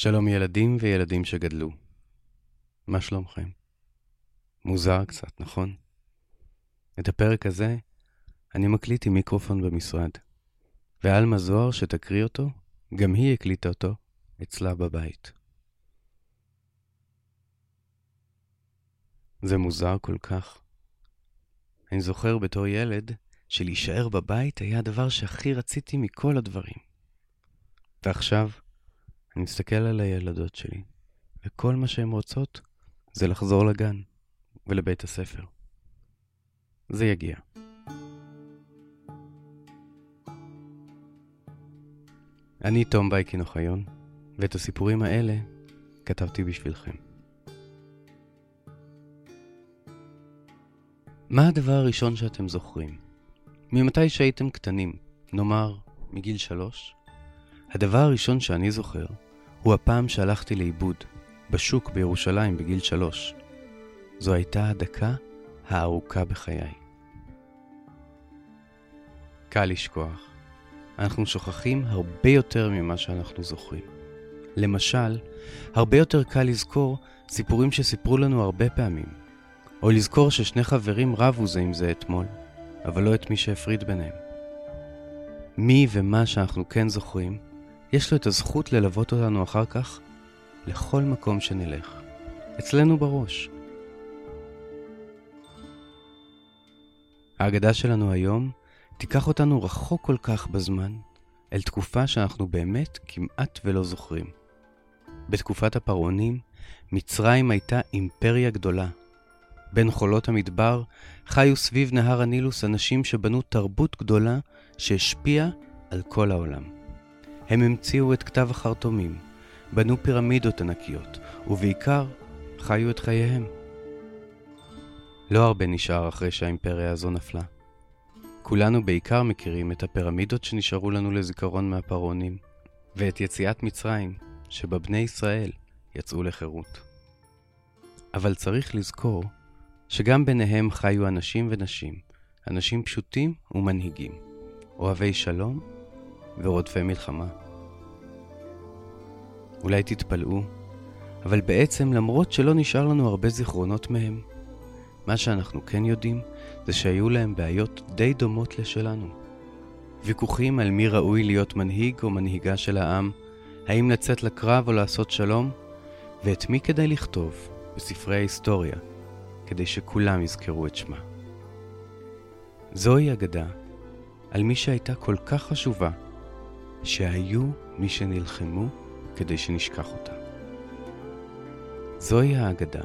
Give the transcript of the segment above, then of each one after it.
שלום ילדים וילדים שגדלו. מה שלומכם? מוזר קצת, נכון? את הפרק הזה אני מקליט עם מיקרופון במשרד, ועלמה זוהר שתקריא אותו, גם היא הקליטה אותו אצלה בבית. זה מוזר כל כך. אני זוכר בתור ילד שלהישאר בבית היה הדבר שהכי רציתי מכל הדברים. ועכשיו, אני מסתכל על הילדות שלי, וכל מה שהן רוצות זה לחזור לגן ולבית הספר. זה יגיע. אני תום בייקין אוחיון, ואת הסיפורים האלה כתבתי בשבילכם. מה הדבר הראשון שאתם זוכרים? ממתי שהייתם קטנים, נאמר מגיל שלוש? הדבר הראשון שאני זוכר הוא הפעם שהלכתי לאיבוד, בשוק בירושלים בגיל שלוש. זו הייתה הדקה הארוכה בחיי. קל לשכוח. אנחנו שוכחים הרבה יותר ממה שאנחנו זוכרים. למשל, הרבה יותר קל לזכור סיפורים שסיפרו לנו הרבה פעמים, או לזכור ששני חברים רבו זה עם זה אתמול, אבל לא את מי שהפריד ביניהם. מי ומה שאנחנו כן זוכרים, יש לו את הזכות ללוות אותנו אחר כך לכל מקום שנלך. אצלנו בראש. ההגדה שלנו היום תיקח אותנו רחוק כל כך בזמן, אל תקופה שאנחנו באמת כמעט ולא זוכרים. בתקופת הפרעונים, מצרים הייתה אימפריה גדולה. בין חולות המדבר חיו סביב נהר הנילוס אנשים שבנו תרבות גדולה שהשפיעה על כל העולם. הם המציאו את כתב החרטומים, בנו פירמידות ענקיות, ובעיקר חיו את חייהם. לא הרבה נשאר אחרי שהאימפריה הזו נפלה. כולנו בעיקר מכירים את הפירמידות שנשארו לנו לזיכרון מהפרעונים, ואת יציאת מצרים, שבה בני ישראל יצאו לחירות. אבל צריך לזכור שגם ביניהם חיו אנשים ונשים, אנשים פשוטים ומנהיגים, אוהבי שלום ורודפי מלחמה. אולי תתפלאו, אבל בעצם למרות שלא נשאר לנו הרבה זיכרונות מהם, מה שאנחנו כן יודעים זה שהיו להם בעיות די דומות לשלנו. ויכוחים על מי ראוי להיות מנהיג או מנהיגה של העם, האם לצאת לקרב או לעשות שלום, ואת מי כדאי לכתוב בספרי ההיסטוריה, כדי שכולם יזכרו את שמה. זוהי אגדה על מי שהייתה כל כך חשובה, שהיו מי שנלחמו כדי שנשכח אותה. זוהי האגדה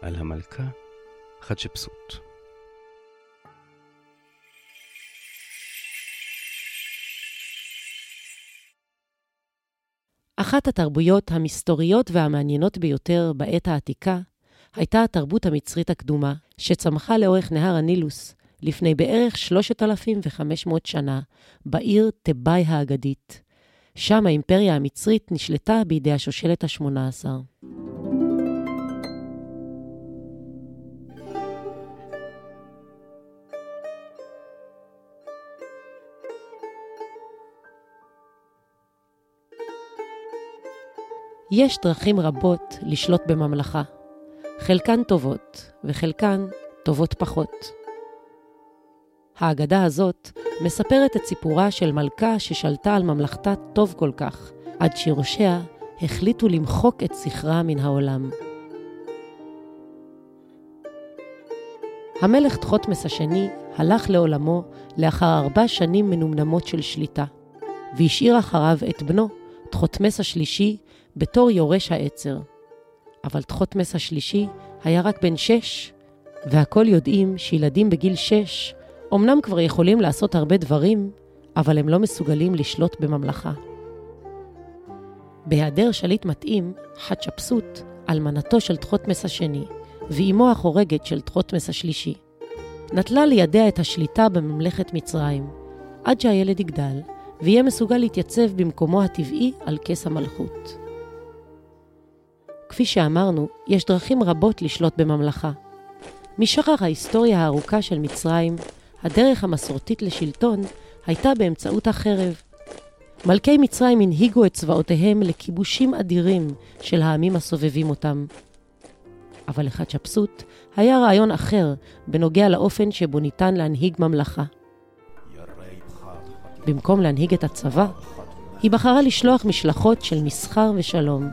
על המלכה חדשפסות. אחת התרבויות המסתוריות והמעניינות ביותר בעת העתיקה הייתה התרבות המצרית הקדומה, שצמחה לאורך נהר הנילוס לפני בערך 3,500 שנה, בעיר תיבאי האגדית. שם האימפריה המצרית נשלטה בידי השושלת השמונה עשר. יש דרכים רבות לשלוט בממלכה. חלקן טובות, וחלקן טובות פחות. האגדה הזאת מספרת את סיפורה של מלכה ששלטה על ממלכתה טוב כל כך, עד שראשיה החליטו למחוק את זכרה מן העולם. המלך תחותמס השני הלך לעולמו לאחר ארבע שנים מנומנמות של שליטה, והשאיר אחריו את בנו, תחותמס השלישי, בתור יורש העצר. אבל תחותמס השלישי היה רק בן שש, והכל יודעים שילדים בגיל שש אמנם כבר יכולים לעשות הרבה דברים, אבל הם לא מסוגלים לשלוט בממלכה. בהיעדר שליט מתאים, חתשפסות, אלמנתו של תחותמס השני, ואימו החורגת של תחותמס השלישי, נטלה לידיה את השליטה בממלכת מצרים, עד שהילד יגדל, ויהיה מסוגל להתייצב במקומו הטבעי על כס המלכות. כפי שאמרנו, יש דרכים רבות לשלוט בממלכה. משחר ההיסטוריה הארוכה של מצרים, הדרך המסורתית לשלטון הייתה באמצעות החרב. מלכי מצרים הנהיגו את צבאותיהם לכיבושים אדירים של העמים הסובבים אותם. אבל לחתשפסות היה רעיון אחר בנוגע לאופן שבו ניתן להנהיג ממלכה. במקום להנהיג את הצבא, היא בחרה לשלוח משלחות של מסחר ושלום.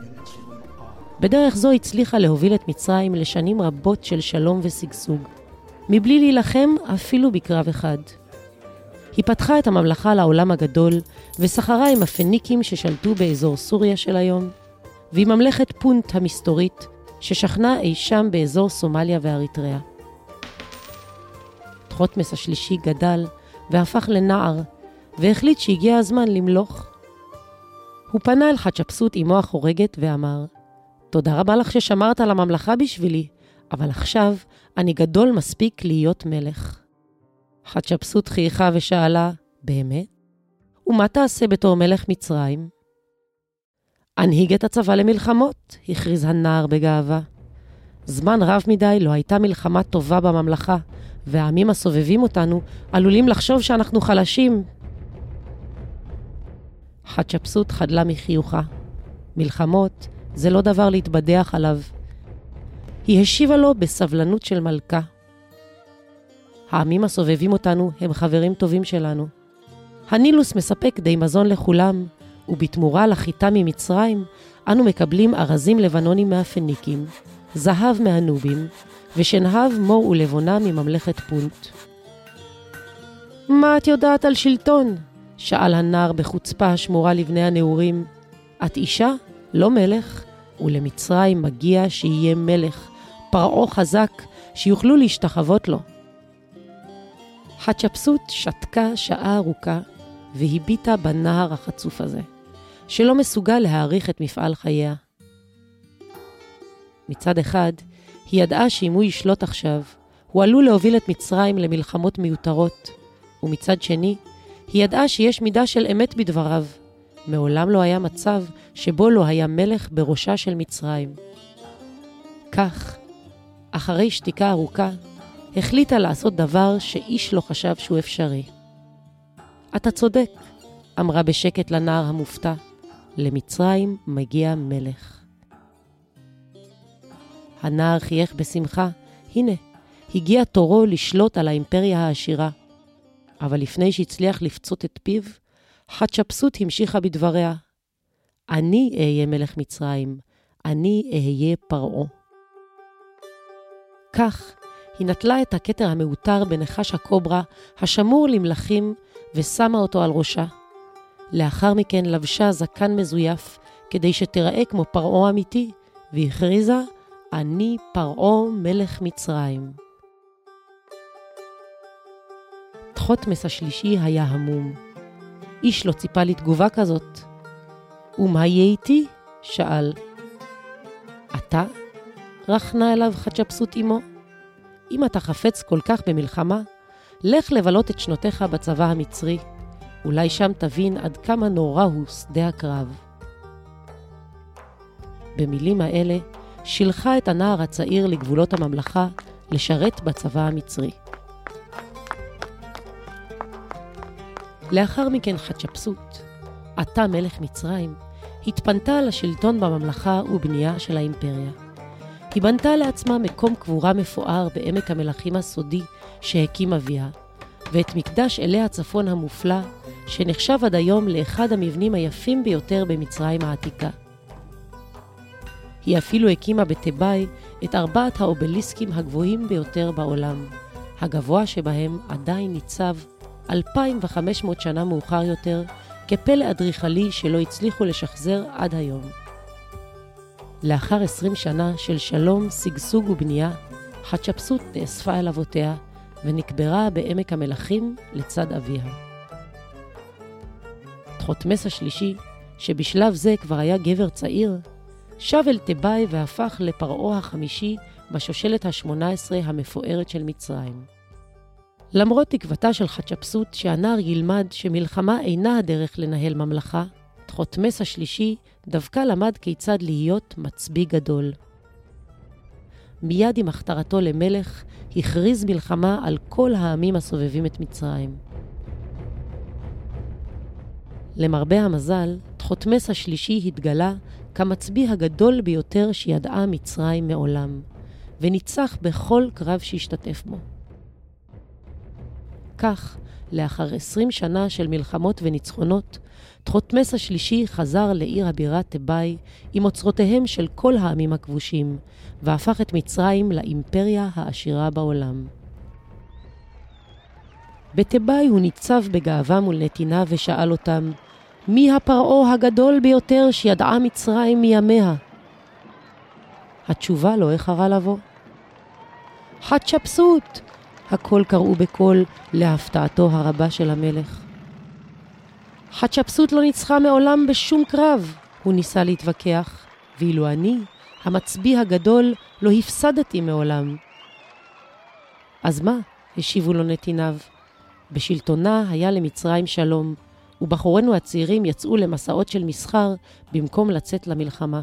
בדרך זו הצליחה להוביל את מצרים לשנים רבות של שלום ושגשוג, מבלי להילחם אפילו בקרב אחד. היא פתחה את הממלכה לעולם הגדול, וסחרה עם הפניקים ששלטו באזור סוריה של היום, ועם ממלכת פונט המסתורית, ששכנה אי שם באזור סומליה ואריתריאה. תחותמס השלישי גדל והפך לנער, והחליט שהגיע הזמן למלוך. הוא פנה אל חתשפסות אמו החורגת ואמר, תודה רבה לך ששמרת על הממלכה בשבילי, אבל עכשיו אני גדול מספיק להיות מלך. חתשפסות חייכה ושאלה, באמת? ומה תעשה בתור מלך מצרים? אנהיג את הצבא למלחמות, הכריז הנער בגאווה. זמן רב מדי לא הייתה מלחמה טובה בממלכה, והעמים הסובבים אותנו עלולים לחשוב שאנחנו חלשים. חתשפסות חדלה מחיוכה. מלחמות זה לא דבר להתבדח עליו. היא השיבה לו בסבלנות של מלכה. העמים הסובבים אותנו הם חברים טובים שלנו. הנילוס מספק די מזון לכולם, ובתמורה לחיטה ממצרים, אנו מקבלים ארזים לבנונים מהפניקים, זהב מהנובים, ושנהב מור ולבונה מממלכת פונט. מה את יודעת על שלטון? שאל הנער בחוצפה השמורה לבני הנעורים. את אישה, לא מלך, ולמצרים מגיע שיהיה מלך, פרעה חזק, שיוכלו להשתחוות לו. חתשפסות שתקה שעה ארוכה והביטה בנהר החצוף הזה, שלא מסוגל להעריך את מפעל חייה. מצד אחד, היא ידעה שאם הוא ישלוט עכשיו, הוא עלול להוביל את מצרים למלחמות מיותרות, ומצד שני, היא ידעה שיש מידה של אמת בדבריו. מעולם לא היה מצב שבו לא היה מלך בראשה של מצרים. כך, אחרי שתיקה ארוכה, החליטה לעשות דבר שאיש לא חשב שהוא אפשרי. אתה צודק, אמרה בשקט לנער המופתע, למצרים מגיע מלך. הנער חייך בשמחה, הנה, הגיע תורו לשלוט על האימפריה העשירה. אבל לפני שהצליח לפצות את פיו, חתשפסות המשיכה בדבריה. אני אהיה מלך מצרים, אני אהיה פרעה. כך, היא נטלה את הכתר המעוטר בנחש הקוברה, השמור למלכים, ושמה אותו על ראשה. לאחר מכן לבשה זקן מזויף, כדי שתיראה כמו פרעה אמיתי, והכריזה, אני פרעה מלך מצרים. תחותמס השלישי היה המום. איש לא ציפה לתגובה כזאת. ומה יהיה איתי? שאל. אתה? רחנה אליו חצ'פסות אמו. אם אתה חפץ כל כך במלחמה, לך לבלות את שנותיך בצבא המצרי. אולי שם תבין עד כמה נורא הוא שדה הקרב. במילים האלה, שילחה את הנער הצעיר לגבולות הממלכה לשרת בצבא המצרי. לאחר מכן חתשפסות, עתה מלך מצרים, התפנתה לשלטון בממלכה ובנייה של האימפריה. היא בנתה לעצמה מקום קבורה מפואר בעמק המלכים הסודי שהקים אביה, ואת מקדש אלי הצפון המופלא, שנחשב עד היום לאחד המבנים היפים ביותר במצרים העתיקה. היא אפילו הקימה בתיבאי את ארבעת האובליסקים הגבוהים ביותר בעולם, הגבוה שבהם עדיין ניצב 2,500 שנה מאוחר יותר כפלא אדריכלי שלא הצליחו לשחזר עד היום. לאחר עשרים שנה של שלום, שגשוג ובנייה, חתשפסות נאספה אל אבותיה ונקברה בעמק המלכים לצד אביה. תחותמס השלישי, שבשלב זה כבר היה גבר צעיר, שב אל תיבאי והפך לפרעה החמישי בשושלת השמונה עשרה המפוארת של מצרים. למרות תקוותה של חתשפסות שהנער ילמד שמלחמה אינה הדרך לנהל ממלכה, תחותמס השלישי דווקא למד כיצד להיות מצביא גדול. מיד עם הכתרתו למלך, הכריז מלחמה על כל העמים הסובבים את מצרים. למרבה המזל, תחותמס השלישי התגלה כמצביא הגדול ביותר שידעה מצרים מעולם, וניצח בכל קרב שהשתתף בו. כך, לאחר עשרים שנה של מלחמות וניצחונות, תחותמס השלישי חזר לעיר הבירה תיבאי עם אוצרותיהם של כל העמים הכבושים, והפך את מצרים לאימפריה העשירה בעולם. בתיבאי הוא ניצב בגאווה מול נתיניו ושאל אותם, מי הפרעה הגדול ביותר שידעה מצרים מימיה? התשובה לא איחרה לבוא. חתשפסות! הכל קראו בקול להפתעתו הרבה של המלך. חתשפסות לא ניצחה מעולם בשום קרב, הוא ניסה להתווכח, ואילו אני, המצביא הגדול, לא הפסדתי מעולם. אז מה? השיבו לו נתיניו. בשלטונה היה למצרים שלום, ובחורינו הצעירים יצאו למסעות של מסחר במקום לצאת למלחמה.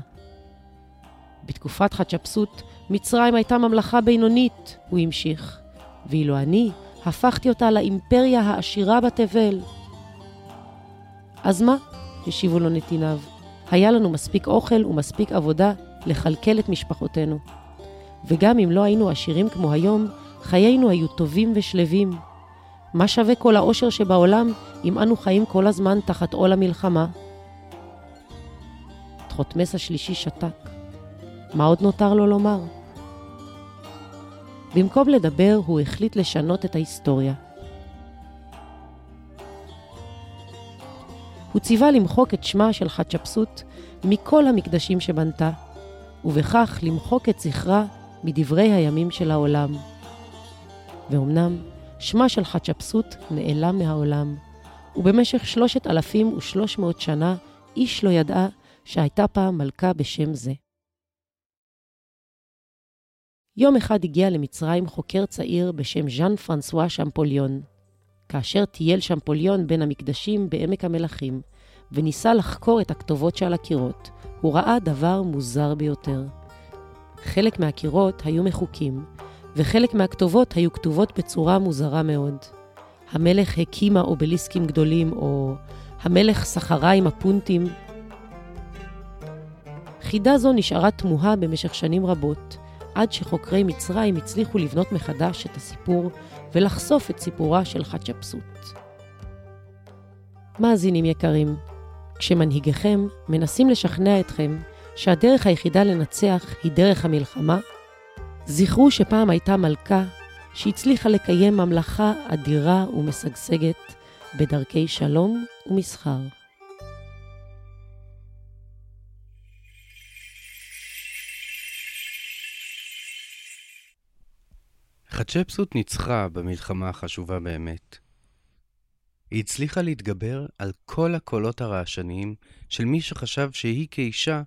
בתקופת חתשפסות, מצרים הייתה ממלכה בינונית, הוא המשיך, ואילו אני הפכתי אותה לאימפריה העשירה בתבל. אז מה? השיבו לו נתיניו. היה לנו מספיק אוכל ומספיק עבודה לכלכל את משפחותינו. וגם אם לא היינו עשירים כמו היום, חיינו היו טובים ושלווים. מה שווה כל העושר שבעולם אם אנו חיים כל הזמן תחת עול המלחמה? תחותמס השלישי שתק. מה עוד נותר לו לומר? במקום לדבר, הוא החליט לשנות את ההיסטוריה. הוא ציווה למחוק את שמה של חתשפסות מכל המקדשים שבנתה, ובכך למחוק את זכרה מדברי הימים של העולם. ואומנם, שמה של חתשפסות נעלם מהעולם, ובמשך שלושת אלפים ושלוש מאות שנה איש לא ידעה שהייתה פעם מלכה בשם זה. יום אחד הגיע למצרים חוקר צעיר בשם ז'אן פרנסואה שמפוליון. כאשר טייל שמפוליון בין המקדשים בעמק המלכים, וניסה לחקור את הכתובות שעל הקירות, הוא ראה דבר מוזר ביותר. חלק מהקירות היו מחוקים, וחלק מהכתובות היו כתובות בצורה מוזרה מאוד. המלך הקימה אובליסקים גדולים, או המלך סחרה עם הפונטים. חידה זו נשארה תמוהה במשך שנים רבות, עד שחוקרי מצרים הצליחו לבנות מחדש את הסיפור ולחשוף את סיפורה של חתשפסות. מאזינים יקרים, כשמנהיגיכם מנסים לשכנע אתכם שהדרך היחידה לנצח היא דרך המלחמה, זכרו שפעם הייתה מלכה שהצליחה לקיים ממלכה אדירה ומשגשגת בדרכי שלום ומסחר. חתשפסות ניצחה במלחמה החשובה באמת. היא הצליחה להתגבר על כל הקולות הרעשניים של מי שחשב שהיא כאישה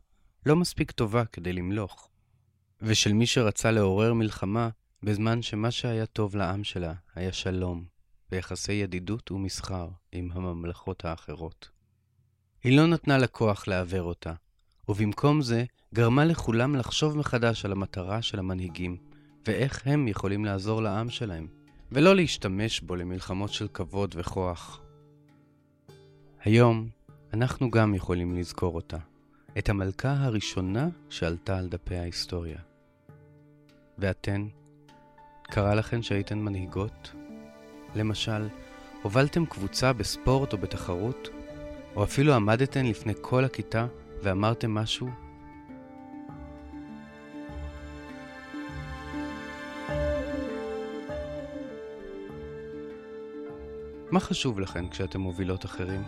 לא מספיק טובה כדי למלוך, ושל מי שרצה לעורר מלחמה בזמן שמה שהיה טוב לעם שלה היה שלום ויחסי ידידות ומסחר עם הממלכות האחרות. היא לא נתנה לכוח לעוור אותה, ובמקום זה גרמה לכולם לחשוב מחדש על המטרה של המנהיגים, ואיך הם יכולים לעזור לעם שלהם, ולא להשתמש בו למלחמות של כבוד וכוח. היום אנחנו גם יכולים לזכור אותה, את המלכה הראשונה שעלתה על דפי ההיסטוריה. ואתן, קרה לכן שהייתן מנהיגות? למשל, הובלתם קבוצה בספורט או בתחרות? או אפילו עמדתן לפני כל הכיתה ואמרתם משהו מה חשוב לכן כשאתם מובילות אחרים?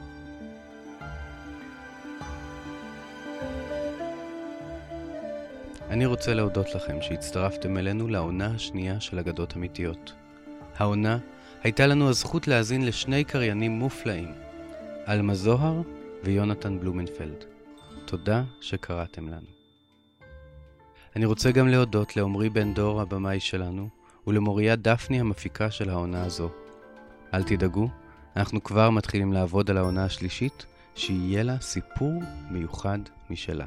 אני רוצה להודות לכם שהצטרפתם אלינו לעונה השנייה של אגדות אמיתיות. העונה הייתה לנו הזכות להאזין לשני קריינים מופלאים, עלמה זוהר ויונתן בלומנפלד. תודה שקראתם לנו. אני רוצה גם להודות לעמרי בן דור, הבמאי שלנו, ולמוריה דפני, המפיקה של העונה הזו. אל תדאגו, אנחנו כבר מתחילים לעבוד על העונה השלישית, שיהיה לה סיפור מיוחד משלה.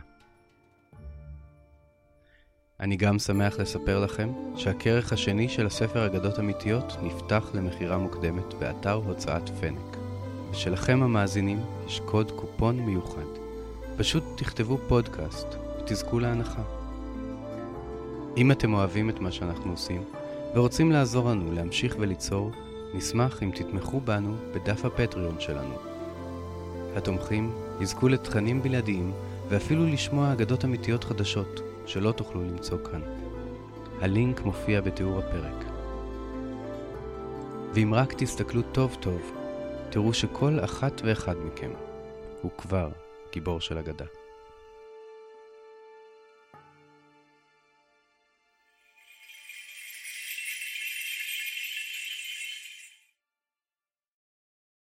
אני גם שמח לספר לכם שהכרך השני של הספר אגדות אמיתיות נפתח למכירה מוקדמת באתר הוצאת פנק. ושלכם המאזינים יש קוד קופון מיוחד. פשוט תכתבו פודקאסט ותזכו להנחה. אם אתם אוהבים את מה שאנחנו עושים ורוצים לעזור לנו להמשיך וליצור, נשמח אם תתמכו בנו בדף הפטריון שלנו. התומכים יזכו לתכנים בלעדיים ואפילו לשמוע אגדות אמיתיות חדשות שלא תוכלו למצוא כאן. הלינק מופיע בתיאור הפרק. ואם רק תסתכלו טוב טוב, תראו שכל אחת ואחד מכם הוא כבר גיבור של אגדה.